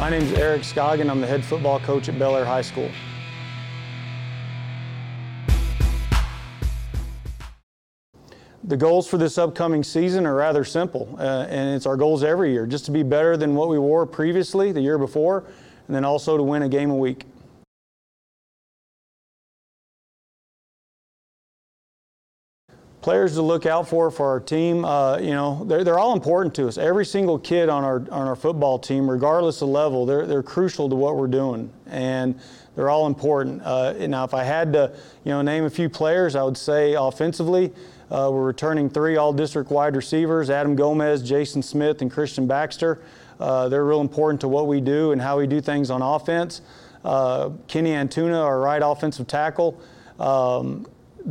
My name is Eric Scoggin. I'm the head football coach at Bel Air High School. The goals for this upcoming season are rather simple, uh, and it's our goals every year just to be better than what we wore previously the year before, and then also to win a game a week. Players to look out for for our team, uh, you know, they're, they're all important to us. Every single kid on our on our football team, regardless of level, they're they're crucial to what we're doing, and they're all important. Uh, now, if I had to, you know, name a few players, I would say offensively, uh, we're returning three all-district wide receivers: Adam Gomez, Jason Smith, and Christian Baxter. Uh, they're real important to what we do and how we do things on offense. Uh, Kenny Antuna, our right offensive tackle. Um,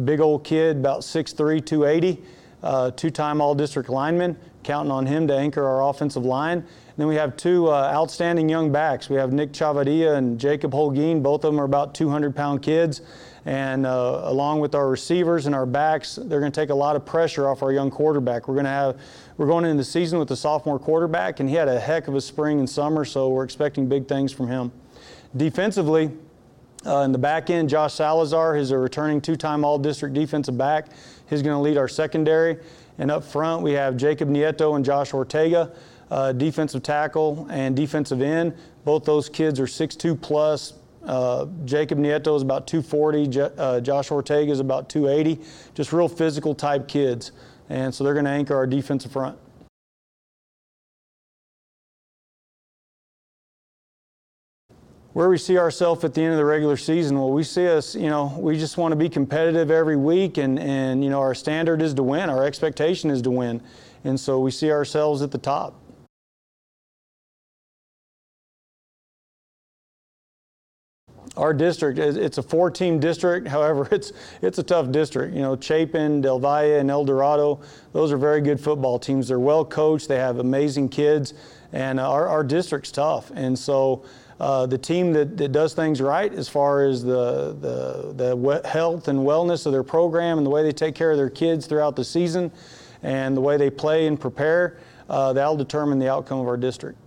big old kid, about 6'3", 280, uh, two-time all-district lineman, counting on him to anchor our offensive line. And then we have two uh, outstanding young backs. We have Nick Chavadia and Jacob Holguin. Both of them are about 200-pound kids. And uh, along with our receivers and our backs, they're going to take a lot of pressure off our young quarterback. We're going to have, we're going into the season with a sophomore quarterback, and he had a heck of a spring and summer, so we're expecting big things from him. Defensively, uh, in the back end, Josh Salazar is a returning two-time All-District defensive back. He's going to lead our secondary. And up front, we have Jacob Nieto and Josh Ortega, uh, defensive tackle and defensive end. Both those kids are 6'2 plus. Uh, Jacob Nieto is about 240. J- uh, Josh Ortega is about 280. Just real physical type kids. And so they're going to anchor our defensive front. Where we see ourselves at the end of the regular season well we see us you know we just want to be competitive every week and and you know our standard is to win our expectation is to win and so we see ourselves at the top. Our district it's a four team district however it's it's a tough district you know chapin del valle and el dorado those are very good football teams they're well coached they have amazing kids and uh, our, our district's tough and so uh, the team that, that does things right as far as the, the, the health and wellness of their program and the way they take care of their kids throughout the season and the way they play and prepare, uh, that'll determine the outcome of our district.